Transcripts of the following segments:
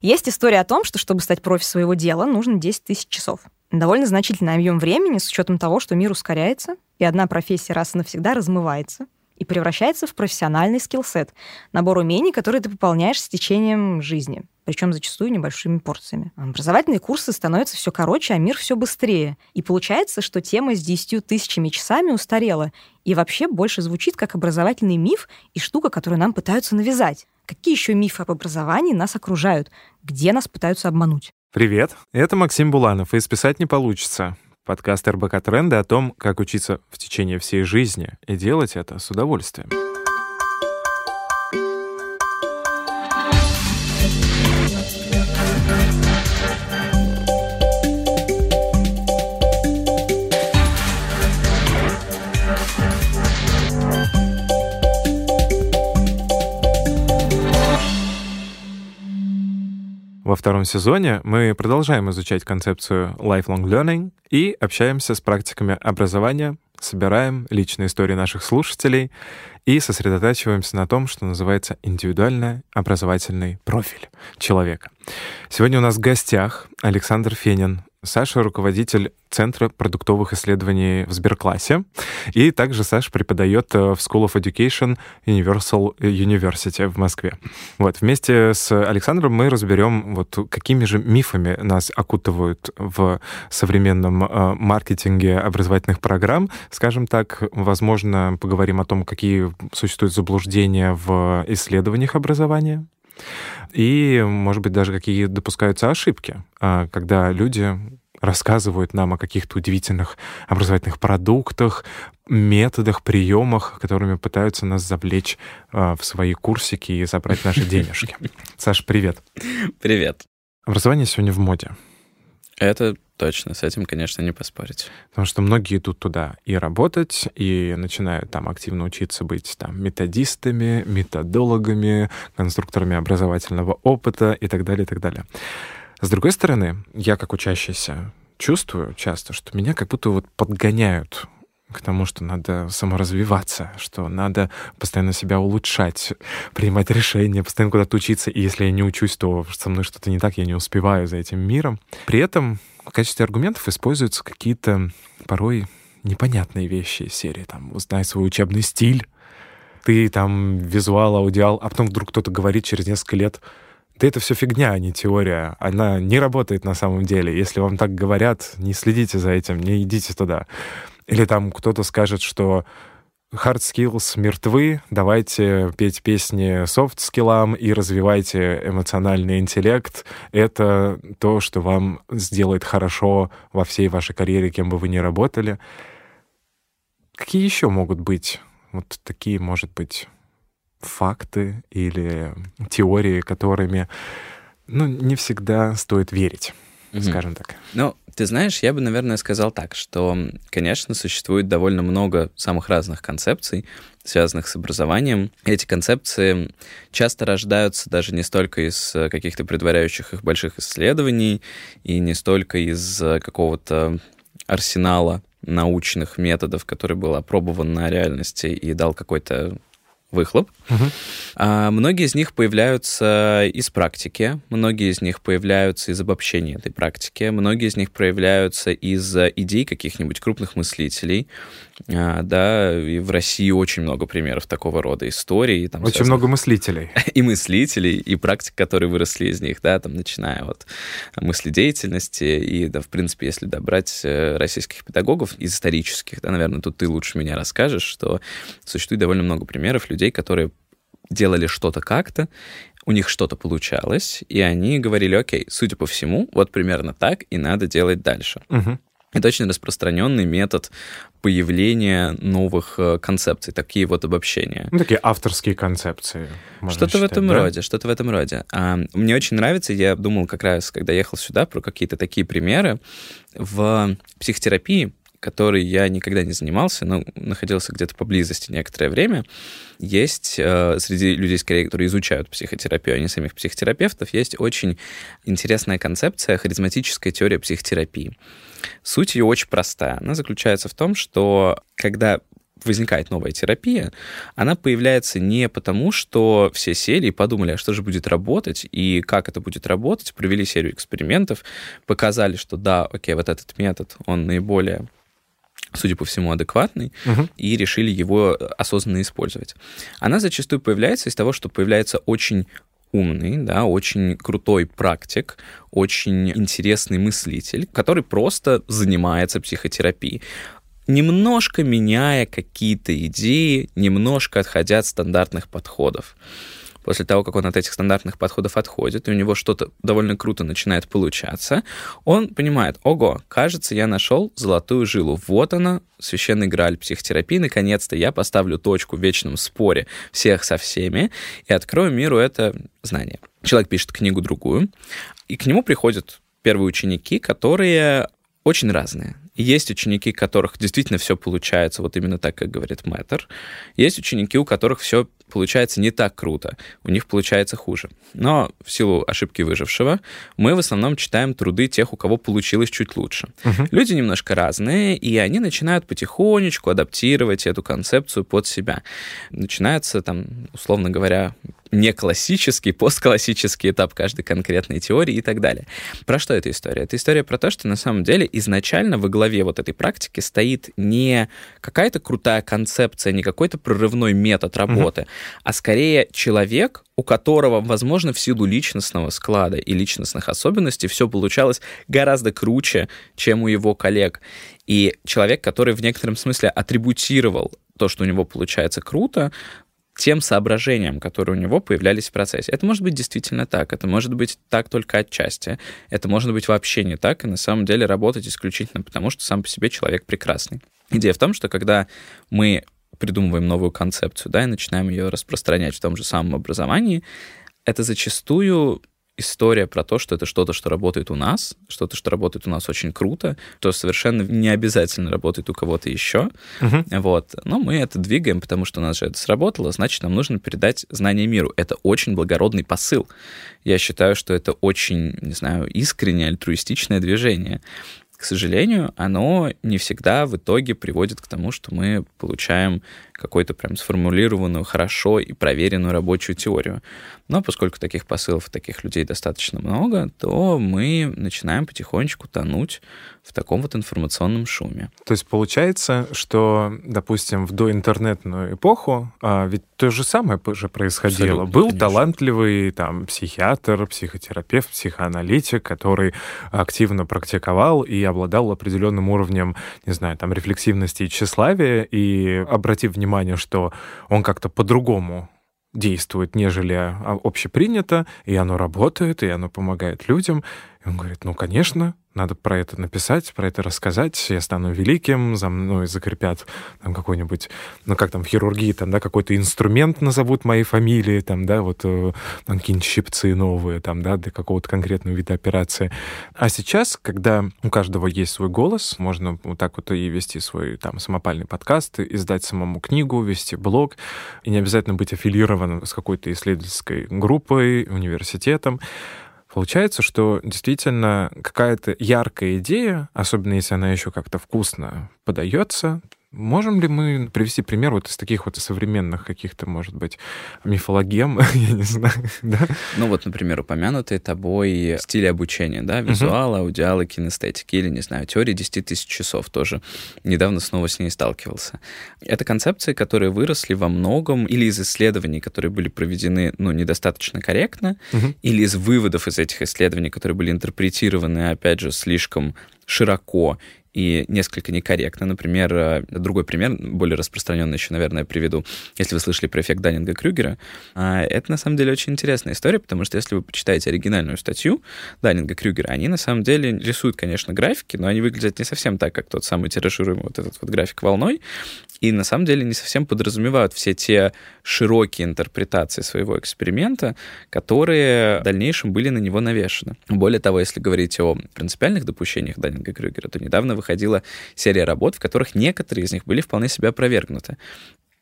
Есть история о том, что чтобы стать профи своего дела, нужно 10 тысяч часов. Довольно значительный объем времени с учетом того, что мир ускоряется, и одна профессия раз и навсегда размывается и превращается в профессиональный скиллсет, набор умений, которые ты пополняешь с течением жизни, причем зачастую небольшими порциями. Образовательные курсы становятся все короче, а мир все быстрее. И получается, что тема с 10 тысячами часами устарела и вообще больше звучит как образовательный миф и штука, которую нам пытаются навязать. Какие еще мифы об образовании нас окружают? Где нас пытаются обмануть? Привет, это Максим Буланов, и списать не получится. Подкаст РБК Тренды о том, как учиться в течение всей жизни и делать это с удовольствием. Во втором сезоне мы продолжаем изучать концепцию lifelong learning и общаемся с практиками образования, собираем личные истории наших слушателей и сосредотачиваемся на том, что называется индивидуальный образовательный профиль человека. Сегодня у нас в гостях Александр Фенин, Саша — руководитель Центра продуктовых исследований в Сберклассе. И также Саша преподает э, в School of Education Universal University в Москве. Вот, вместе с Александром мы разберем, вот, какими же мифами нас окутывают в современном э, маркетинге образовательных программ. Скажем так, возможно, поговорим о том, какие существуют заблуждения в исследованиях образования и, может быть, даже какие допускаются ошибки, а, когда люди рассказывают нам о каких-то удивительных образовательных продуктах, методах, приемах, которыми пытаются нас завлечь а, в свои курсики и забрать наши денежки. Саша, привет. Привет. Образование сегодня в моде. Это точно, с этим, конечно, не поспорить. Потому что многие идут туда и работать, и начинают там активно учиться быть там методистами, методологами, конструкторами образовательного опыта и так далее, и так далее. С другой стороны, я как учащийся чувствую часто, что меня как будто вот подгоняют к тому, что надо саморазвиваться, что надо постоянно себя улучшать, принимать решения, постоянно куда-то учиться. И если я не учусь, то со мной что-то не так, я не успеваю за этим миром. При этом в качестве аргументов используются какие-то порой непонятные вещи из серии. Там, узнай свой учебный стиль, ты там визуал, аудиал, а потом вдруг кто-то говорит через несколько лет, да это все фигня, а не теория. Она не работает на самом деле. Если вам так говорят, не следите за этим, не идите туда. Или там кто-то скажет, что hard skills мертвы, давайте петь песни soft скиллам и развивайте эмоциональный интеллект. Это то, что вам сделает хорошо во всей вашей карьере, кем бы вы ни работали. Какие еще могут быть вот такие, может быть, факты или теории, которыми ну, не всегда стоит верить, mm-hmm. скажем так? Ну, ты знаешь, я бы, наверное, сказал так, что, конечно, существует довольно много самых разных концепций, связанных с образованием. Эти концепции часто рождаются даже не столько из каких-то предваряющих их больших исследований и не столько из какого-то арсенала научных методов, который был опробован на реальности и дал какой-то выхлоп. Угу. А, многие из них появляются из практики, многие из них появляются из обобщения этой практики, многие из них проявляются из идей каких-нибудь крупных мыслителей. А, да, и в России очень много примеров такого рода историй. Там очень связанных... много мыслителей. и мыслителей, и практик, которые выросли из них, да, там, начиная от мыследеятельности, и, да, в принципе, если добрать э, российских педагогов из исторических, да, наверное, тут ты лучше меня расскажешь, что существует довольно много примеров людей, которые делали что-то как-то, у них что-то получалось, и они говорили, окей, судя по всему, вот примерно так и надо делать дальше. Угу. Это очень распространенный метод появления новых э, концепций, такие вот обобщения. Ну, такие авторские концепции. Что-то в этом да? роде, что-то в этом роде. А, мне очень нравится, я думал как раз, когда ехал сюда, про какие-то такие примеры. В психотерапии которой я никогда не занимался, но находился где-то поблизости некоторое время, есть э, среди людей, скорее, которые изучают психотерапию, а не самих психотерапевтов, есть очень интересная концепция харизматическая теория психотерапии. Суть ее очень простая. Она заключается в том, что когда возникает новая терапия, она появляется не потому, что все сели и подумали, а что же будет работать и как это будет работать, провели серию экспериментов, показали, что да, окей, вот этот метод, он наиболее судя по всему, адекватный, угу. и решили его осознанно использовать. Она зачастую появляется из того, что появляется очень умный, да, очень крутой практик, очень интересный мыслитель, который просто занимается психотерапией немножко меняя какие-то идеи, немножко отходя от стандартных подходов. После того, как он от этих стандартных подходов отходит, и у него что-то довольно круто начинает получаться, он понимает, ого, кажется, я нашел золотую жилу. Вот она, священный грааль психотерапии. Наконец-то я поставлю точку в вечном споре всех со всеми и открою миру это знание. Человек пишет книгу другую, и к нему приходят первые ученики, которые очень разные. Есть ученики, у которых действительно все получается вот именно так, как говорит Мэтр. Есть ученики, у которых все получается не так круто, у них получается хуже. Но в силу ошибки выжившего мы в основном читаем труды тех, у кого получилось чуть лучше. Угу. Люди немножко разные, и они начинают потихонечку адаптировать эту концепцию под себя. Начинается там, условно говоря, не классический, постклассический этап каждой конкретной теории и так далее. Про что эта история? Это история про то, что на самом деле изначально во главе вот этой практики стоит не какая-то крутая концепция, не какой-то прорывной метод работы, угу. а скорее человек, у которого, возможно, в силу личностного склада и личностных особенностей все получалось гораздо круче, чем у его коллег. И человек, который в некотором смысле атрибутировал то, что у него получается круто, тем соображениям, которые у него появлялись в процессе. Это может быть действительно так, это может быть так только отчасти, это может быть вообще не так, и на самом деле работать исключительно потому, что сам по себе человек прекрасный. Идея в том, что когда мы придумываем новую концепцию, да, и начинаем ее распространять в том же самом образовании, это зачастую история про то, что это что-то, что работает у нас, что-то, что работает у нас очень круто, то совершенно не обязательно работает у кого-то еще. Uh-huh. Вот. Но мы это двигаем, потому что у нас же это сработало, значит, нам нужно передать знание миру. Это очень благородный посыл. Я считаю, что это очень, не знаю, искреннее альтруистичное движение к сожалению, оно не всегда в итоге приводит к тому, что мы получаем какую-то прям сформулированную, хорошо и проверенную рабочую теорию. Но поскольку таких посылов, таких людей достаточно много, то мы начинаем потихонечку тонуть в таком вот информационном шуме. То есть получается, что, допустим, в доинтернетную эпоху а, ведь то же самое же происходило. Абсолютно, Был конечно. талантливый там психиатр, психотерапевт, психоаналитик, который активно практиковал и обладал определенным уровнем, не знаю, там рефлексивности и тщеславия, и обратив внимание, что он как-то по-другому действует, нежели а, общепринято, и оно работает, и оно помогает людям. И он говорит, ну, конечно, надо про это написать, про это рассказать, я стану великим, за мной закрепят там какой-нибудь, ну как там в хирургии, там, да, какой-то инструмент назовут моей фамилии, там, да, вот э, там какие-нибудь щипцы новые, там, да, для какого-то конкретного вида операции. А сейчас, когда у каждого есть свой голос, можно вот так вот и вести свой там самопальный подкаст, издать самому книгу, вести блог, и не обязательно быть аффилированным с какой-то исследовательской группой, университетом, Получается, что действительно какая-то яркая идея, особенно если она еще как-то вкусно подается, Можем ли мы привести пример вот из таких вот современных каких-то, может быть, мифологем, я не знаю, да? Ну вот, например, упомянутые тобой стили обучения, да, визуал, uh-huh. аудиалы, кинестетики или, не знаю, теория 10 тысяч часов тоже. Недавно снова с ней сталкивался. Это концепции, которые выросли во многом или из исследований, которые были проведены, ну, недостаточно корректно, uh-huh. или из выводов из этих исследований, которые были интерпретированы, опять же, слишком широко и несколько некорректно. Например, э, другой пример, более распространенный еще, наверное, приведу. Если вы слышали про эффект Даннинга-Крюгера, а, это на самом деле очень интересная история, потому что если вы почитаете оригинальную статью Даннинга-Крюгера, они на самом деле рисуют, конечно, графики, но они выглядят не совсем так, как тот самый тиражируемый вот этот вот график волной, и на самом деле не совсем подразумевают все те широкие интерпретации своего эксперимента, которые в дальнейшем были на него навешаны. Более того, если говорить о принципиальных допущениях Даннинга-Крюгера, то недавно выходила серия работ, в которых некоторые из них были вполне себе опровергнуты.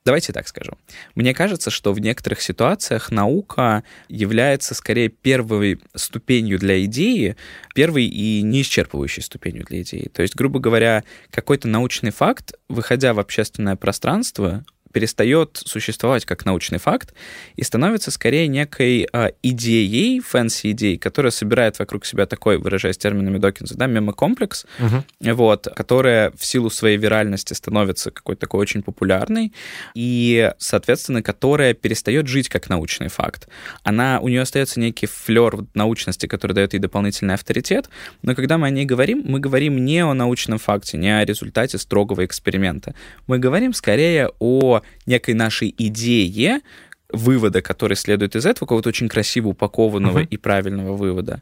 Давайте так скажу. Мне кажется, что в некоторых ситуациях наука является скорее первой ступенью для идеи, первой и не исчерпывающей ступенью для идеи. То есть, грубо говоря, какой-то научный факт, выходя в общественное пространство, перестает существовать как научный факт и становится скорее некой э, идеей, фэнси-идеей, которая собирает вокруг себя такой, выражаясь терминами Докинза, да, мемокомплекс, uh-huh. вот, которая в силу своей виральности становится какой-то такой очень популярной и, соответственно, которая перестает жить как научный факт. Она, у нее остается некий флер научности, который дает ей дополнительный авторитет, но когда мы о ней говорим, мы говорим не о научном факте, не о результате строгого эксперимента. Мы говорим скорее о некой нашей идее, вывода, который следует из этого, какого-то очень красиво упакованного uh-huh. и правильного вывода,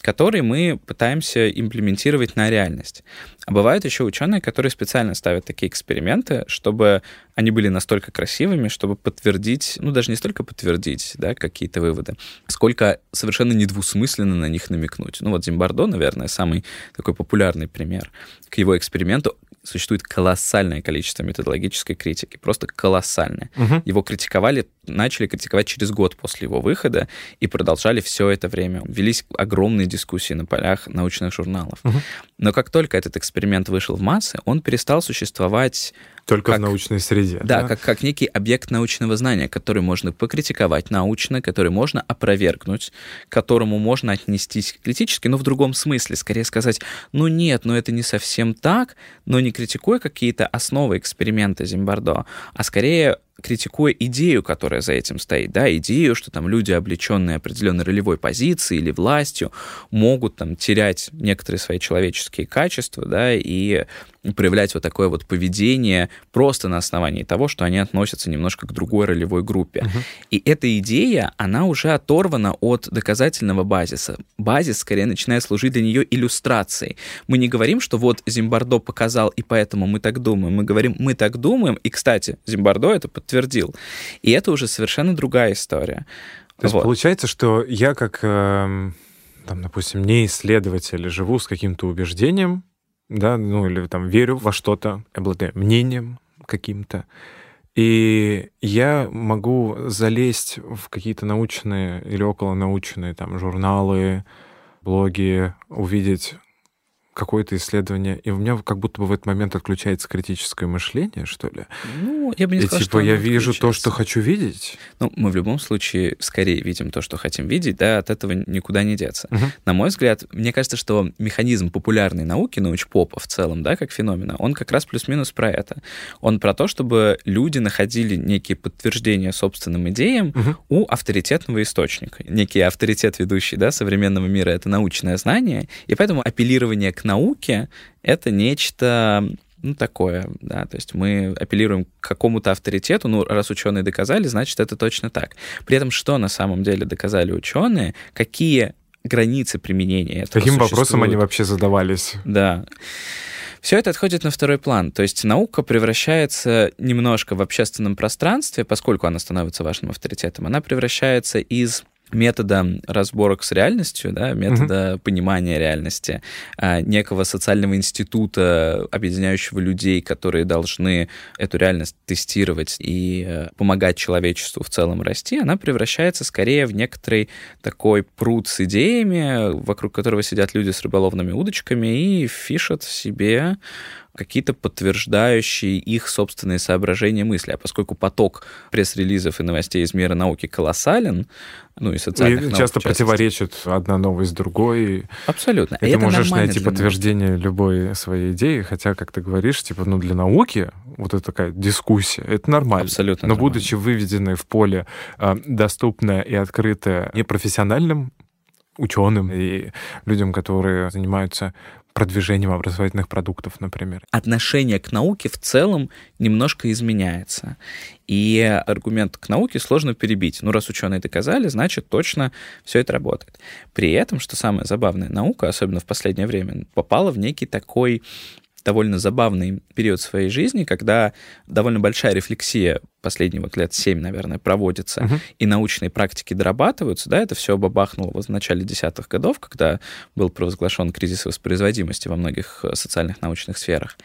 который мы пытаемся имплементировать на реальность. А бывают еще ученые, которые специально ставят такие эксперименты, чтобы они были настолько красивыми, чтобы подтвердить, ну даже не столько подтвердить, да, какие-то выводы, сколько совершенно недвусмысленно на них намекнуть. Ну вот Зимбардо, наверное, самый такой популярный пример. К его эксперименту существует колоссальное количество методологической критики, просто колоссальное. Угу. Его критиковали, начали критиковать через год после его выхода и продолжали все это время. Велись огромные дискуссии на полях научных журналов. Угу. Но как только этот эксперимент вышел в массы, он перестал существовать только как, в научной среде. Да, да? Как, как некий объект научного знания, который можно покритиковать научно, который можно опровергнуть, к которому можно отнестись критически, но в другом смысле. Скорее сказать, ну нет, ну это не совсем так, но не критикуя какие-то основы эксперимента Зимбардо, а скорее критикуя идею, которая за этим стоит, да, идею, что там люди, облеченные определенной ролевой позицией или властью, могут там терять некоторые свои человеческие качества, да, и проявлять вот такое вот поведение просто на основании того, что они относятся немножко к другой ролевой группе. Uh-huh. И эта идея, она уже оторвана от доказательного базиса. Базис скорее начинает служить для нее иллюстрацией. Мы не говорим, что вот Зимбардо показал, и поэтому мы так думаем. Мы говорим, мы так думаем, и, кстати, Зимбардо это подтвердил. И это уже совершенно другая история. То есть вот. получается, что я как, э, там, допустим, не исследователь, живу с каким-то убеждением, да, ну или там верю во что-то, обладаю мнением каким-то, и я могу залезть в какие-то научные или околонаучные там журналы, блоги, увидеть какое-то исследование, и у меня как будто бы в этот момент отключается критическое мышление, что ли. Ну, я бы не и, сказал, типа, что я вижу то, что хочу видеть. Ну, мы в любом случае скорее видим то, что хотим видеть, да, от этого никуда не деться. Угу. На мой взгляд, мне кажется, что механизм популярной науки, научпопа в целом, да, как феномена, он как раз плюс-минус про это. Он про то, чтобы люди находили некие подтверждения собственным идеям угу. у авторитетного источника. Некий авторитет ведущий, да, современного мира — это научное знание, и поэтому апеллирование к науке — это нечто ну, такое, да, то есть мы апеллируем к какому-то авторитету, ну, раз ученые доказали, значит, это точно так. При этом, что на самом деле доказали ученые, какие границы применения этого Каким вопросом они вообще задавались? Да. Все это отходит на второй план. То есть наука превращается немножко в общественном пространстве, поскольку она становится важным авторитетом, она превращается из метода разборок с реальностью, да, метода uh-huh. понимания реальности, а, некого социального института, объединяющего людей, которые должны эту реальность тестировать и э, помогать человечеству в целом расти, она превращается скорее в некоторый такой пруд с идеями, вокруг которого сидят люди с рыболовными удочками и фишат себе какие-то подтверждающие их собственные соображения мысли. А поскольку поток пресс-релизов и новостей из мира науки колоссален, ну и социальных и наук, часто противоречат одна новость другой. Абсолютно. И, и ты можешь найти подтверждение науки. любой своей идеи, хотя, как ты говоришь, типа, ну для науки вот эта такая дискуссия, это нормально. Абсолютно Но нормально. будучи выведенной в поле э, доступное и открытое непрофессиональным ученым и людям, которые занимаются продвижением образовательных продуктов, например. Отношение к науке в целом немножко изменяется. И аргумент к науке сложно перебить. Ну, раз ученые доказали, значит, точно все это работает. При этом, что самое забавное, наука, особенно в последнее время, попала в некий такой довольно забавный период своей жизни, когда довольно большая рефлексия последние вот лет 7, наверное, проводится, uh-huh. и научные практики дорабатываются, да, это все бабахнуло вот в начале десятых годов, когда был провозглашен кризис воспроизводимости во многих э, социальных научных сферах.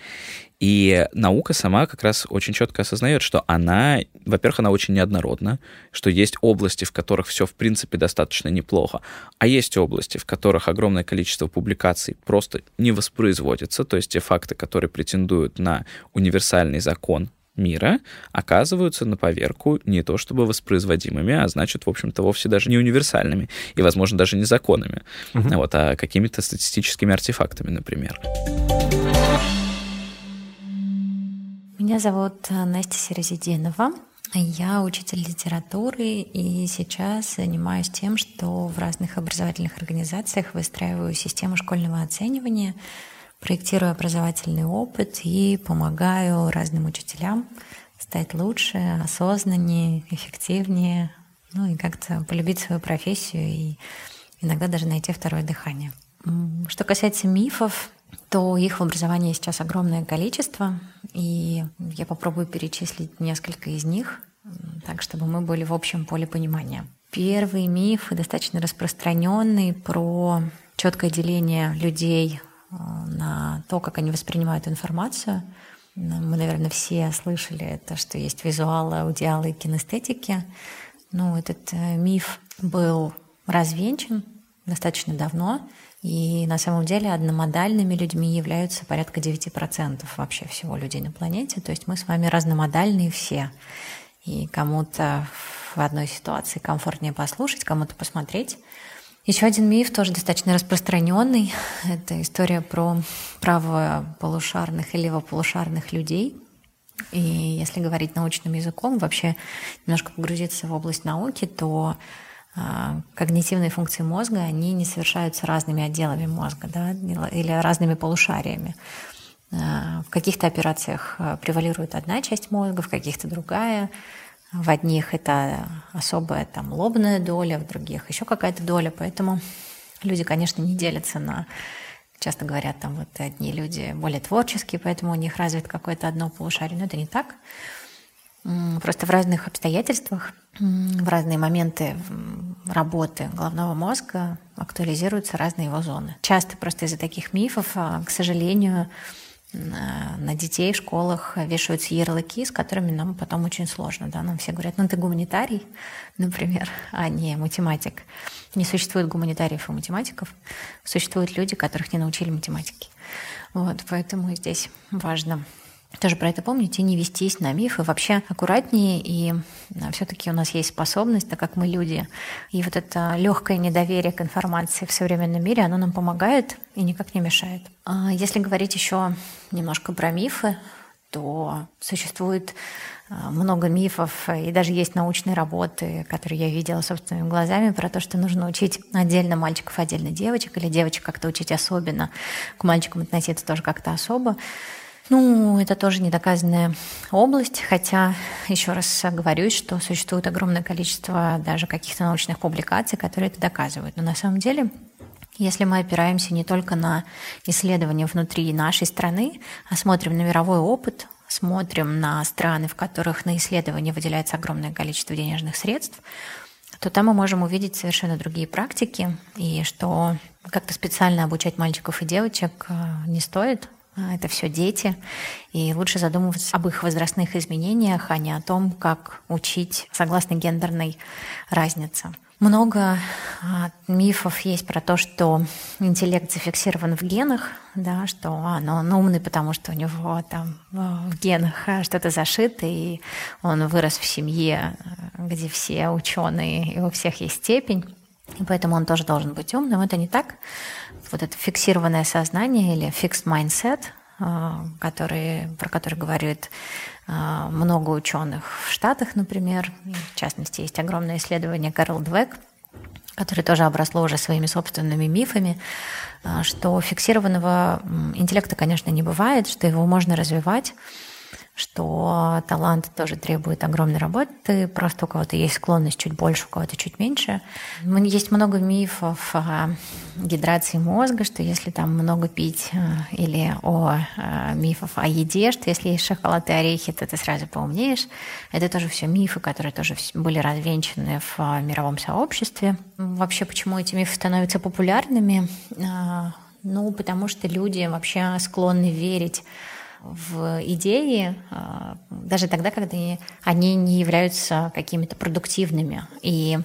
И наука сама как раз очень четко осознает, что она, во-первых, она очень неоднородна, что есть области, в которых все, в принципе, достаточно неплохо, а есть области, в которых огромное количество публикаций просто не воспроизводится, то есть те факты, которые претендуют на универсальный закон мира оказываются на поверку не то чтобы воспроизводимыми, а значит, в общем-то, вовсе даже не универсальными и, возможно, даже не законами, угу. вот, а какими-то статистическими артефактами, например. Меня зовут э, Настя Серезидинова. Я учитель литературы и сейчас занимаюсь тем, что в разных образовательных организациях выстраиваю систему школьного оценивания, проектирую образовательный опыт и помогаю разным учителям стать лучше, осознаннее, эффективнее, ну и как-то полюбить свою профессию и иногда даже найти второе дыхание. Что касается мифов, то их в образовании сейчас огромное количество, и я попробую перечислить несколько из них, так чтобы мы были в общем поле понимания. Первый миф, достаточно распространенный, про четкое деление людей э, на то, как они воспринимают информацию. Мы, наверное, все слышали это, что есть визуалы, аудиалы и кинестетики. Ну, этот э, миф был развенчан достаточно давно, и на самом деле одномодальными людьми являются порядка 9% вообще всего людей на планете. То есть мы с вами разномодальные все. И кому-то в одной ситуации комфортнее послушать, кому-то посмотреть. Еще один миф, тоже достаточно распространенный, это история про правополушарных и левополушарных людей. И если говорить научным языком, вообще немножко погрузиться в область науки, то когнитивные функции мозга, они не совершаются разными отделами мозга да, или разными полушариями. А, в каких-то операциях а, превалирует одна часть мозга, в каких-то другая. В одних это особая там лобная доля, в других еще какая-то доля. Поэтому люди, конечно, не делятся на Часто говорят, там вот одни люди более творческие, поэтому у них развит какое-то одно полушарие. Но это не так. Просто в разных обстоятельствах, в разные моменты работы головного мозга актуализируются разные его зоны. Часто просто из-за таких мифов, а, к сожалению, на детей в школах вешаются ярлыки, с которыми нам потом очень сложно. Да? Нам все говорят, ну ты гуманитарий, например, а не математик. Не существует гуманитариев и математиков, существуют люди, которых не научили математике. Вот, поэтому здесь важно тоже про это помнить и не вестись на мифы, вообще аккуратнее, и все-таки у нас есть способность, так как мы люди, и вот это легкое недоверие к информации в современном мире, оно нам помогает и никак не мешает. А если говорить еще немножко про мифы, то существует а, много мифов, и даже есть научные работы, которые я видела собственными глазами, про то, что нужно учить отдельно мальчиков, отдельно девочек, или девочек как-то учить особенно, к мальчикам относиться тоже как-то особо. Ну, это тоже недоказанная область, хотя, еще раз говорю, что существует огромное количество даже каких-то научных публикаций, которые это доказывают. Но на самом деле если мы опираемся не только на исследования внутри нашей страны, а смотрим на мировой опыт, смотрим на страны, в которых на исследования выделяется огромное количество денежных средств, то там мы можем увидеть совершенно другие практики, и что как-то специально обучать мальчиков и девочек э, не стоит, это все дети, и лучше задумываться об их возрастных изменениях, а не о том, как учить согласно гендерной разнице. Много а, мифов есть про то, что интеллект зафиксирован в генах, да, что а, ну, он умный, потому что у него там в генах а, что-то зашито, и он вырос в семье, где все ученые, и у всех есть степень, и поэтому он тоже должен быть умным. Это не так вот это фиксированное сознание или fixed mindset, а, который, про который говорит а, много ученых в Штатах, например. В частности, есть огромное исследование Карл Двек, которое тоже обросло уже своими собственными мифами, а, что фиксированного интеллекта, конечно, не бывает, что его можно развивать, что талант тоже требует огромной работы, просто у кого-то есть склонность чуть больше, у кого-то чуть меньше. Есть много мифов о гидрации мозга, что если там много пить, э, или о э, мифов о еде, что если есть шоколад и орехи, то ты сразу поумнеешь. Это тоже все мифы, которые тоже были развенчаны в э, мировом сообществе. Вообще, почему эти мифы становятся популярными? Ну, потому что люди вообще склонны верить в идеи, а, даже тогда, когда они не являются какими-то продуктивными. И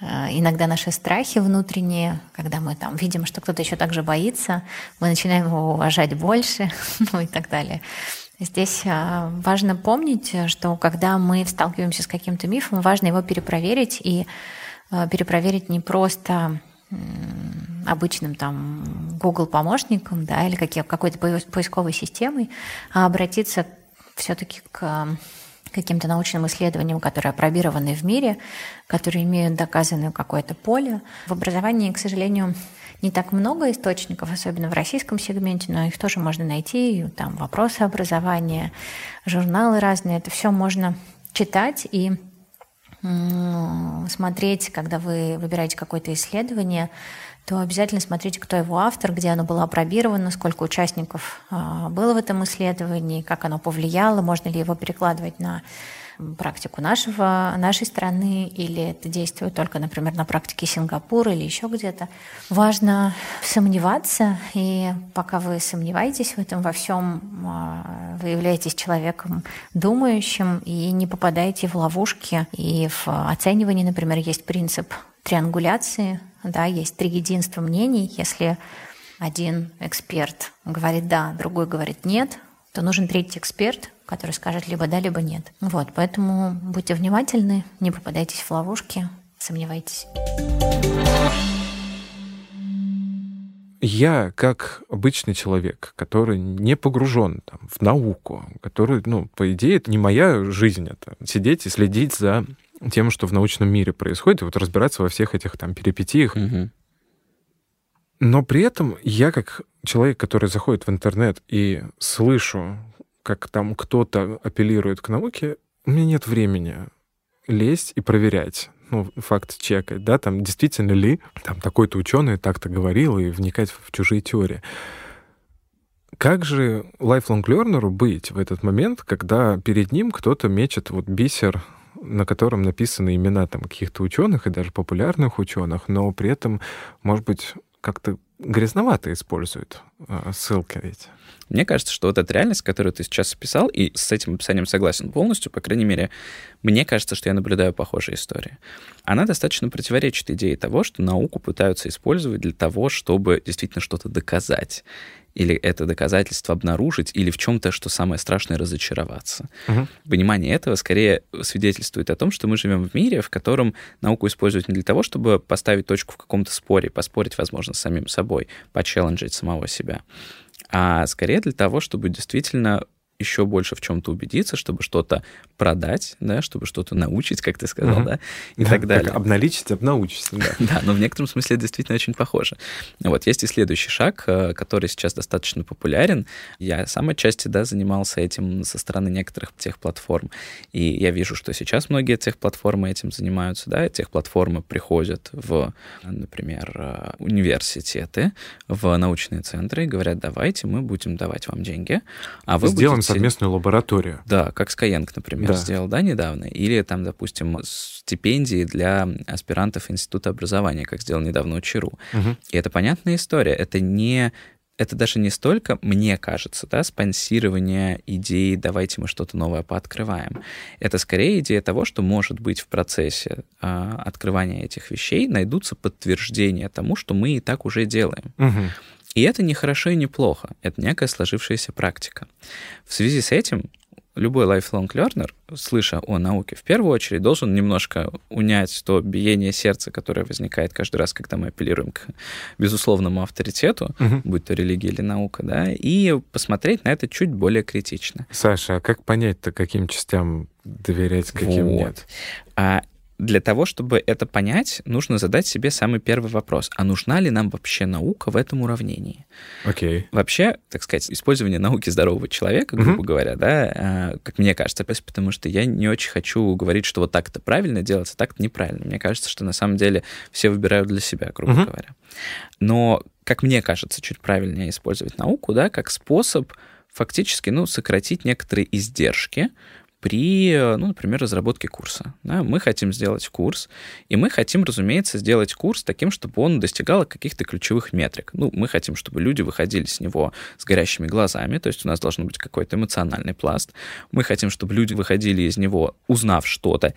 а, иногда наши страхи внутренние, когда мы там видим, что кто-то еще так же боится, мы начинаем его уважать больше, ну и так далее. Здесь а, важно помнить, что когда мы сталкиваемся с каким-то мифом, важно его перепроверить и перепроверить не просто обычным там Google помощником, да, или какой-то поисковой системой, а обратиться все-таки к каким-то научным исследованиям, которые опробированы в мире, которые имеют доказанное какое-то поле. В образовании, к сожалению, не так много источников, особенно в российском сегменте, но их тоже можно найти. Там вопросы образования, журналы разные, это все можно читать и смотреть, когда вы выбираете какое-то исследование, то обязательно смотрите, кто его автор, где оно было опробировано, сколько участников а, было в этом исследовании, как оно повлияло, можно ли его перекладывать на практику нашего, нашей страны, или это действует только, например, на практике Сингапура или еще где-то. Важно сомневаться, и пока вы сомневаетесь в этом во всем, а, вы являетесь человеком думающим и не попадаете в ловушки. И в оценивании, например, есть принцип триангуляции, да, есть три единства мнений. Если один эксперт говорит «да», другой говорит «нет», то нужен третий эксперт, который скажет либо да, либо нет. Вот, поэтому будьте внимательны, не попадайтесь в ловушки, сомневайтесь. Я, как обычный человек, который не погружен там, в науку, который, ну, по идее, это не моя жизнь, это сидеть и следить за тем, что в научном мире происходит, и вот разбираться во всех этих там перипетиях. Угу. Но при этом я, как человек, который заходит в интернет и слышу как там кто-то апеллирует к науке, у меня нет времени лезть и проверять, ну, факт чекать, да, там действительно ли там такой-то ученый так-то говорил и вникать в чужие теории. Как же lifelong learner быть в этот момент, когда перед ним кто-то мечет вот бисер, на котором написаны имена там каких-то ученых и даже популярных ученых, но при этом, может быть, как-то грязновато используют э, ссылки эти? Мне кажется, что вот эта реальность, которую ты сейчас описал, и с этим описанием согласен полностью, по крайней мере, мне кажется, что я наблюдаю похожие истории. Она достаточно противоречит идее того, что науку пытаются использовать для того, чтобы действительно что-то доказать или это доказательство обнаружить, или в чем-то, что самое страшное, разочароваться. Угу. Понимание этого скорее свидетельствует о том, что мы живем в мире, в котором науку используют не для того, чтобы поставить точку в каком-то споре, поспорить, возможно, с самим собой, почелленджить самого себя, а скорее для того, чтобы действительно еще больше в чем-то убедиться, чтобы что-то продать, да, чтобы что-то научить, как ты сказал, угу. да, и да, так далее. Так обналичить, обнаучить, да. да, но в некотором смысле это действительно очень похоже. Вот, есть и следующий шаг, э, который сейчас достаточно популярен. Я сам отчасти, да, занимался этим со стороны некоторых техплатформ, и я вижу, что сейчас многие техплатформы этим занимаются, да, техплатформы приходят в, например, э, университеты, в научные центры и говорят, давайте мы будем давать вам деньги, а вы Сделаем будете... совместную лабораторию. Да, как Skyeng, например, да. сделал, да, недавно. Или там, допустим, стипендии для аспирантов Института образования, как сделал недавно ЧРУ. Угу. И это понятная история. Это не это даже не столько, мне кажется, да, спонсирование идеи «давайте мы что-то новое пооткрываем». Это скорее идея того, что, может быть, в процессе э, открывания этих вещей найдутся подтверждения тому, что мы и так уже делаем. Угу. И это не хорошо и не плохо, это некая сложившаяся практика. В связи с этим любой lifelong learner, слыша о науке, в первую очередь должен немножко унять то биение сердца, которое возникает каждый раз, когда мы апеллируем к безусловному авторитету, угу. будь то религия или наука, да, и посмотреть на это чуть более критично. Саша, а как понять-то, каким частям доверять, каким вот. нет? А для того, чтобы это понять, нужно задать себе самый первый вопрос. А нужна ли нам вообще наука в этом уравнении? Окей. Okay. Вообще, так сказать, использование науки здорового человека, грубо uh-huh. говоря, да, а, как мне кажется, потому что я не очень хочу говорить, что вот так это правильно делается, так это неправильно. Мне кажется, что на самом деле все выбирают для себя, грубо uh-huh. говоря. Но, как мне кажется, чуть правильнее использовать науку, да, как способ фактически, ну, сократить некоторые издержки, при, ну, например, разработке курса. Да? Мы хотим сделать курс, и мы хотим, разумеется, сделать курс таким, чтобы он достигал каких-то ключевых метрик. Ну, мы хотим, чтобы люди выходили с него с горящими глазами, то есть у нас должен быть какой-то эмоциональный пласт. Мы хотим, чтобы люди выходили из него, узнав что-то,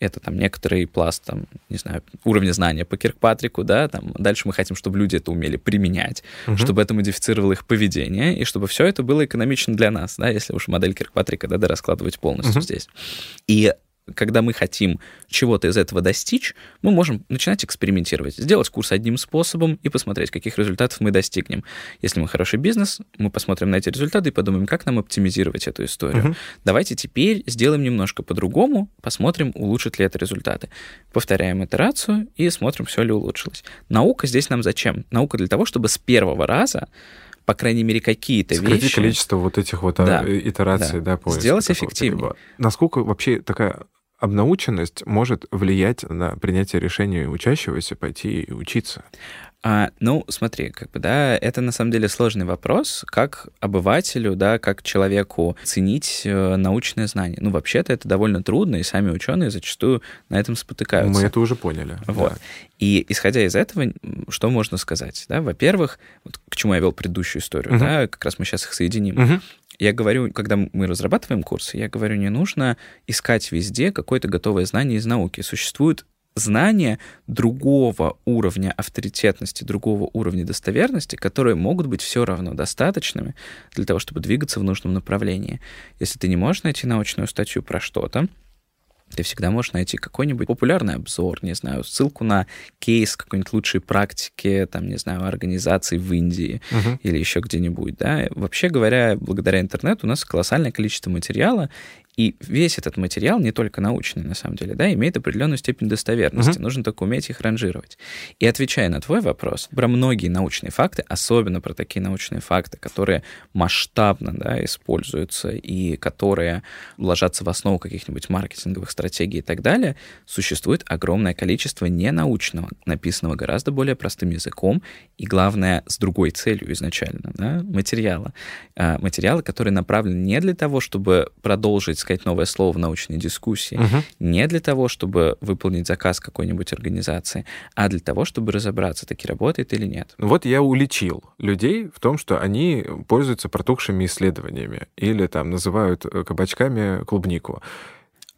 это там некоторый пласт, там, не знаю, уровня знания по Киркпатрику, да, там, дальше мы хотим, чтобы люди это умели применять, угу. чтобы это модифицировало их поведение, и чтобы все это было экономично для нас, да, если уж модель Киркпатрика, да, да раскладывать полностью угу. здесь. И когда мы хотим чего-то из этого достичь, мы можем начинать экспериментировать, сделать курс одним способом и посмотреть, каких результатов мы достигнем. Если мы хороший бизнес, мы посмотрим на эти результаты и подумаем, как нам оптимизировать эту историю. Uh-huh. Давайте теперь сделаем немножко по-другому, посмотрим, улучшит ли это результаты. Повторяем итерацию и смотрим, все ли улучшилось. Наука здесь нам зачем? Наука для того, чтобы с первого раза по крайней мере, какие-то Сократить вещи. количество вот этих вот а, да, итераций, да, да поиска. Сделать эффективнее. Насколько вообще такая обнаученность может влиять на принятие решения учащегося пойти и учиться? А, ну, смотри, как бы, да, это на самом деле сложный вопрос, как обывателю, да, как человеку ценить э, научное знание. Ну, вообще-то это довольно трудно, и сами ученые зачастую на этом спотыкаются. Мы это уже поняли. Вот. Да. И исходя из этого, что можно сказать? Да? Во-первых, вот к чему я вел предыдущую историю, угу. да, как раз мы сейчас их соединим. Угу. Я говорю, когда мы разрабатываем курсы, я говорю, не нужно искать везде какое-то готовое знание из науки. Существует знания другого уровня авторитетности, другого уровня достоверности, которые могут быть все равно достаточными для того, чтобы двигаться в нужном направлении. Если ты не можешь найти научную статью про что-то, ты всегда можешь найти какой-нибудь популярный обзор, не знаю, ссылку на кейс какой-нибудь лучшей практики, там, не знаю, организации в Индии uh-huh. или еще где-нибудь, да. Вообще говоря, благодаря интернету у нас колоссальное количество материала, и весь этот материал, не только научный, на самом деле, да, имеет определенную степень достоверности. Угу. Нужно только уметь их ранжировать. И отвечая на твой вопрос, про многие научные факты, особенно про такие научные факты, которые масштабно да, используются и которые ложатся в основу каких-нибудь маркетинговых стратегий и так далее, существует огромное количество ненаучного, написанного гораздо более простым языком и, главное, с другой целью изначально, да, материала. А, материалы, которые направлены не для того, чтобы продолжить сказать новое слово в научной дискуссии, угу. не для того, чтобы выполнить заказ какой-нибудь организации, а для того, чтобы разобраться, таки работает или нет. Вот я уличил людей в том, что они пользуются протухшими исследованиями или там называют э, кабачками клубнику.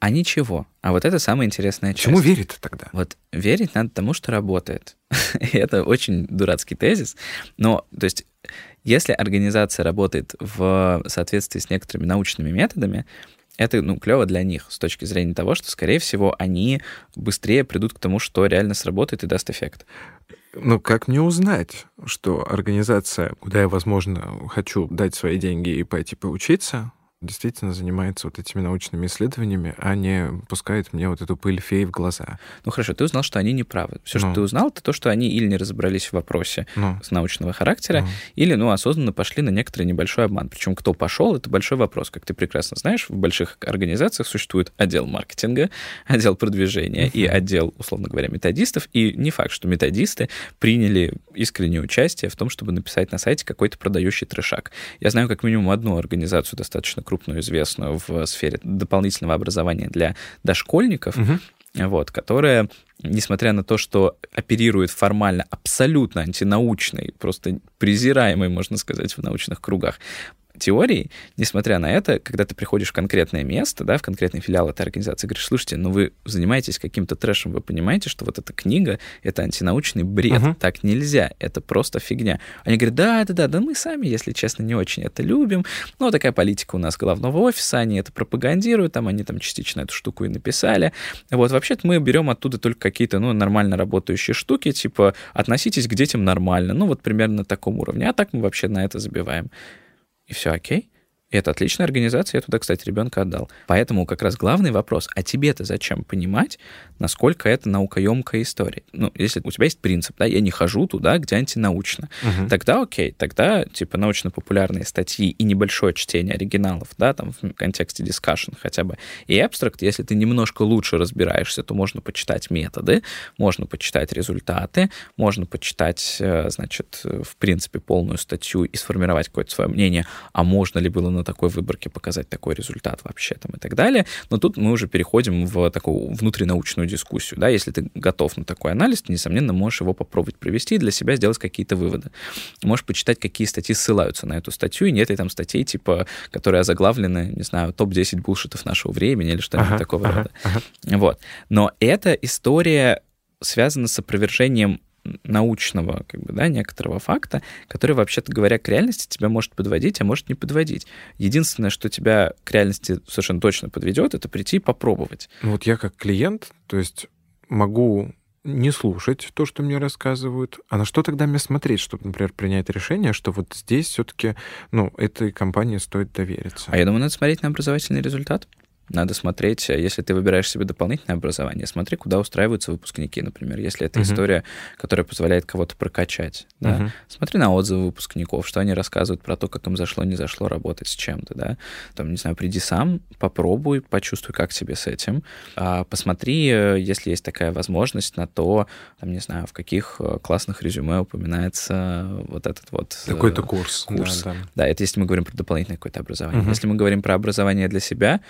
А ничего. А вот это самая интересная часть. Чему верить тогда? Вот верить надо тому, что работает. И это очень дурацкий тезис. Но, то есть, если организация работает в соответствии с некоторыми научными методами, это, ну, клево для них с точки зрения того, что, скорее всего, они быстрее придут к тому, что реально сработает и даст эффект. Ну, как мне узнать, что организация, куда я, возможно, хочу дать свои деньги и пойти поучиться, действительно занимается вот этими научными исследованиями, а не пускает мне вот эту пыль фей в глаза. Ну хорошо, ты узнал, что они не правы. Все, ну. что ты узнал, это то, что они или не разобрались в вопросе ну. с научного характера, ну. или, ну, осознанно пошли на некоторый небольшой обман. Причем кто пошел, это большой вопрос. Как ты прекрасно знаешь, в больших организациях существует отдел маркетинга, отдел продвижения и отдел, условно говоря, методистов. И не факт, что методисты приняли искреннее участие в том, чтобы написать на сайте какой-то продающий трешак. Я знаю как минимум одну организацию достаточно крупную, известную в сфере дополнительного образования для дошкольников, угу. вот, которая несмотря на то, что оперирует формально абсолютно антинаучной, просто презираемой, можно сказать, в научных кругах теории, несмотря на это, когда ты приходишь в конкретное место, да, в конкретный филиал этой организации, говоришь, слушайте, ну вы занимаетесь каким-то трэшем, вы понимаете, что вот эта книга — это антинаучный бред, uh-huh. так нельзя, это просто фигня. Они говорят, да, да, мы сами, если честно, не очень это любим, но такая политика у нас головного офиса, они это пропагандируют, там они там частично эту штуку и написали. Вот, вообще-то мы берем оттуда только какие-то, ну, нормально работающие штуки, типа, относитесь к детям нормально, ну, вот примерно на таком уровне, а так мы вообще на это забиваем и все окей. Это отличная организация, я туда, кстати, ребенка отдал. Поэтому как раз главный вопрос, а тебе-то зачем понимать, насколько это наукоемкая история? Ну, если у тебя есть принцип, да, я не хожу туда, где антинаучно, угу. тогда окей, тогда типа научно-популярные статьи и небольшое чтение оригиналов, да, там в контексте дискашн хотя бы, и абстракт, если ты немножко лучше разбираешься, то можно почитать методы, можно почитать результаты, можно почитать, э, значит, в принципе, полную статью и сформировать какое-то свое мнение, а можно ли было на такой выборке показать такой результат вообще там и так далее. Но тут мы уже переходим в такую внутринаучную дискуссию. Да? Если ты готов на такой анализ, ты, несомненно, можешь его попробовать провести и для себя сделать какие-то выводы. Можешь почитать, какие статьи ссылаются на эту статью, и нет ли там статей, типа, которые озаглавлены, не знаю, топ-10 булшитов нашего времени или что-нибудь ага, такого ага, рода. Ага. Вот. Но эта история связана с опровержением научного, как бы, да, некоторого факта, который, вообще-то говоря, к реальности тебя может подводить, а может не подводить. Единственное, что тебя к реальности совершенно точно подведет, это прийти и попробовать. Ну вот я как клиент, то есть могу не слушать то, что мне рассказывают, а на что тогда мне смотреть, чтобы, например, принять решение, что вот здесь все-таки, ну, этой компании стоит довериться. А я думаю, надо смотреть на образовательный результат. Надо смотреть, э, если ты выбираешь себе дополнительное образование, смотри, куда устраиваются выпускники, например, если это uh-huh. история, которая позволяет кого-то прокачать. Да? Uh-huh. Смотри на отзывы выпускников, что они рассказывают про то, как им зашло, не зашло работать с чем-то, да. Там, не знаю, приди сам, попробуй, почувствуй, как тебе с этим. А, посмотри, э, если есть такая возможность, на то, там, не знаю, в каких э, классных резюме упоминается вот этот вот... Какой-то курс. курс. Да, да. да, это если мы говорим про дополнительное какое-то образование. Uh-huh. Если мы говорим про образование для себя,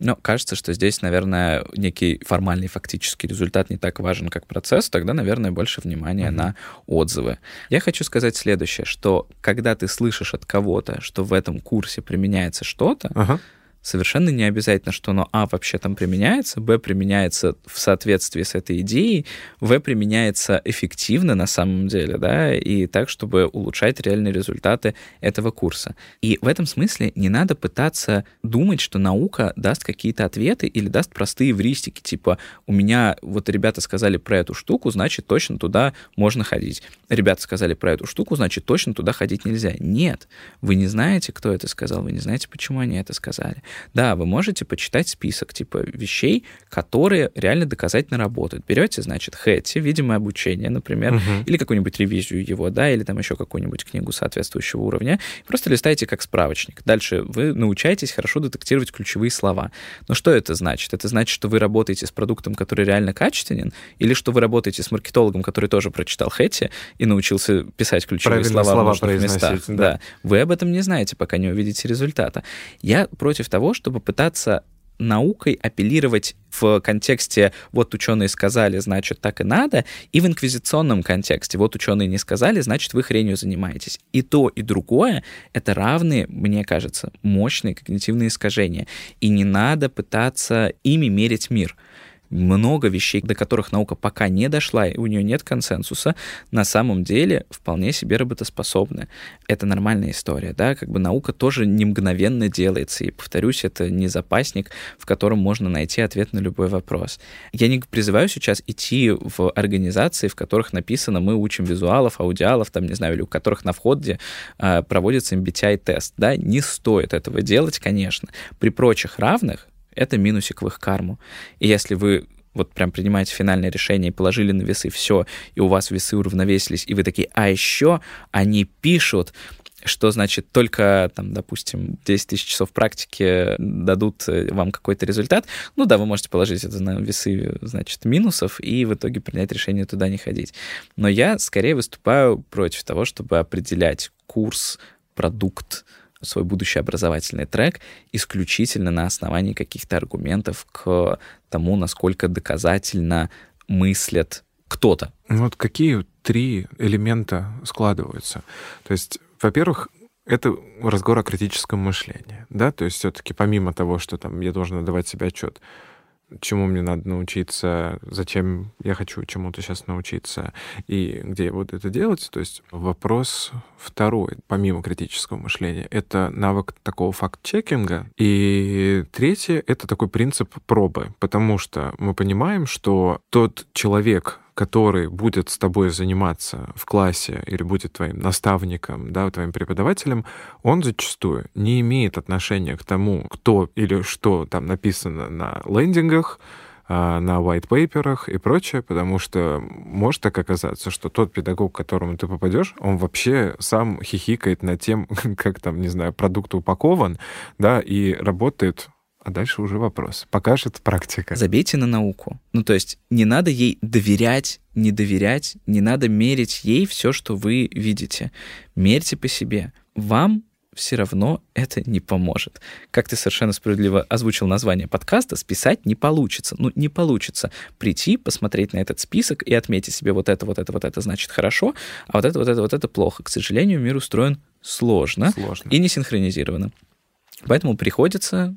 но кажется, что здесь, наверное, некий формальный фактический результат не так важен, как процесс, тогда, наверное, больше внимания mm-hmm. на отзывы. Я хочу сказать следующее, что когда ты слышишь от кого-то, что в этом курсе применяется что-то, uh-huh совершенно не обязательно, что оно, а, вообще там применяется, б, применяется в соответствии с этой идеей, в, применяется эффективно на самом деле, да, и так, чтобы улучшать реальные результаты этого курса. И в этом смысле не надо пытаться думать, что наука даст какие-то ответы или даст простые эвристики, типа, у меня вот ребята сказали про эту штуку, значит, точно туда можно ходить. Ребята сказали про эту штуку, значит, точно туда ходить нельзя. Нет, вы не знаете, кто это сказал, вы не знаете, почему они это сказали. Да, вы можете почитать список типа вещей, которые реально доказательно работают. Берете, значит, Хэти, видимое обучение, например, угу. или какую-нибудь ревизию его, да, или там еще какую-нибудь книгу соответствующего уровня, просто листаете как справочник. Дальше вы научаетесь хорошо детектировать ключевые слова. Но что это значит? Это значит, что вы работаете с продуктом, который реально качественен, или что вы работаете с маркетологом, который тоже прочитал Хэти и научился писать ключевые Правильно слова, слова в местах. Да. да. Вы об этом не знаете, пока не увидите результата. Я против того, того, чтобы пытаться наукой апеллировать в контексте «вот ученые сказали, значит, так и надо», и в инквизиционном контексте «вот ученые не сказали, значит, вы хренью занимаетесь». И то, и другое — это равные, мне кажется, мощные когнитивные искажения. И не надо пытаться ими мерить мир — много вещей, до которых наука пока не дошла, и у нее нет консенсуса, на самом деле вполне себе работоспособны. Это нормальная история, да, как бы наука тоже не мгновенно делается, и, повторюсь, это не запасник, в котором можно найти ответ на любой вопрос. Я не призываю сейчас идти в организации, в которых написано «мы учим визуалов, аудиалов», там, не знаю, или у которых на входе э, проводится MBTI-тест, да, не стоит этого делать, конечно. При прочих равных это минусик в их карму. И если вы вот прям принимаете финальное решение и положили на весы все, и у вас весы уравновесились, и вы такие, а еще они пишут, что значит только, там, допустим, 10 тысяч часов практики дадут э, вам какой-то результат, ну да, вы можете положить это на весы, значит, минусов и в итоге принять решение туда не ходить. Но я скорее выступаю против того, чтобы определять курс, продукт, свой будущий образовательный трек исключительно на основании каких-то аргументов к тому, насколько доказательно мыслят кто-то. Вот какие три элемента складываются? То есть, во-первых, это разговор о критическом мышлении, да, то есть все-таки помимо того, что там я должен отдавать себе отчет, чему мне надо научиться, зачем я хочу чему-то сейчас научиться и где я буду это делать. То есть вопрос второй, помимо критического мышления, это навык такого факт-чекинга. И третье — это такой принцип пробы, потому что мы понимаем, что тот человек, который будет с тобой заниматься в классе или будет твоим наставником, да, твоим преподавателем, он зачастую не имеет отношения к тому, кто или что там написано на лендингах, а, на white paper'ах и прочее, потому что может так оказаться, что тот педагог, к которому ты попадешь, он вообще сам хихикает над тем, как там, не знаю, продукт упакован, да, и работает а дальше уже вопрос. Покажет практика. Забейте на науку. Ну, то есть не надо ей доверять, не доверять, не надо мерить ей все, что вы видите. Мерьте по себе. Вам все равно это не поможет. Как ты совершенно справедливо озвучил название подкаста, списать не получится. Ну, не получится прийти, посмотреть на этот список и отметить себе вот это, вот это, вот это значит хорошо, а вот это, вот это, вот это плохо. К сожалению, мир устроен сложно, сложно. и не синхронизированно. Поэтому приходится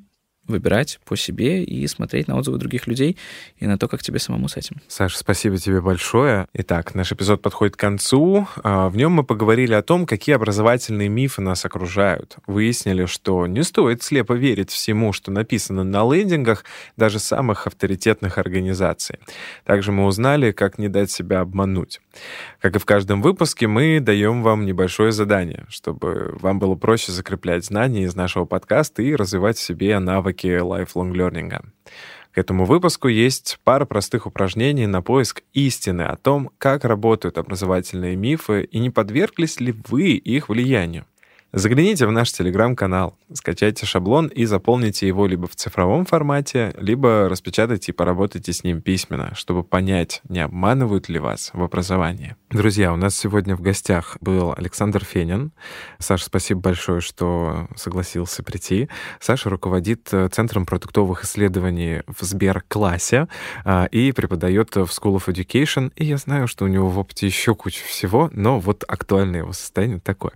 выбирать по себе и смотреть на отзывы других людей и на то, как тебе самому с этим. Саша, спасибо тебе большое. Итак, наш эпизод подходит к концу. А, в нем мы поговорили о том, какие образовательные мифы нас окружают. Выяснили, что не стоит слепо верить всему, что написано на лендингах даже самых авторитетных организаций. Также мы узнали, как не дать себя обмануть. Как и в каждом выпуске, мы даем вам небольшое задание, чтобы вам было проще закреплять знания из нашего подкаста и развивать в себе навыки lifelong learning. К этому выпуску есть пара простых упражнений на поиск истины о том, как работают образовательные мифы и не подверглись ли вы их влиянию. Загляните в наш телеграм-канал, скачайте шаблон и заполните его либо в цифровом формате, либо распечатайте и поработайте с ним письменно, чтобы понять, не обманывают ли вас в образовании. Друзья, у нас сегодня в гостях был Александр Фенин. Саша, спасибо большое, что согласился прийти. Саша руководит э, Центром продуктовых исследований в Сберклассе а, и преподает в School of Education. И я знаю, что у него в опыте еще куча всего, но вот актуальное его состояние такое.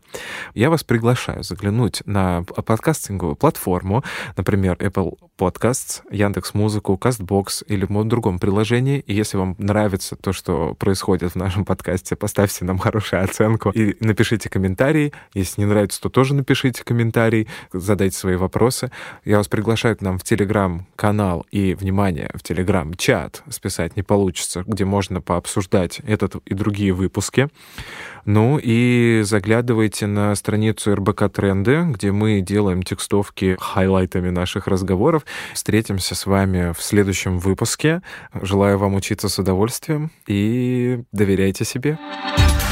Я вас приглашаю заглянуть на подкастинговую платформу, например, Apple Podcasts, Яндекс Музыку, Castbox или в другом приложении. И если вам нравится то, что происходит в нашем подкасте, поставьте нам хорошую оценку и напишите комментарий. Если не нравится, то тоже напишите комментарий, задайте свои вопросы. Я вас приглашаю к нам в Телеграм-канал и, внимание, в Телеграм-чат списать не получится, где можно пообсуждать этот и другие выпуски. Ну и заглядывайте на страницу РБК Тренды, где мы делаем текстовки хайлайтами наших разговоров. Встретимся с вами в следующем выпуске. Желаю вам учиться с удовольствием и доверяйте себе. later.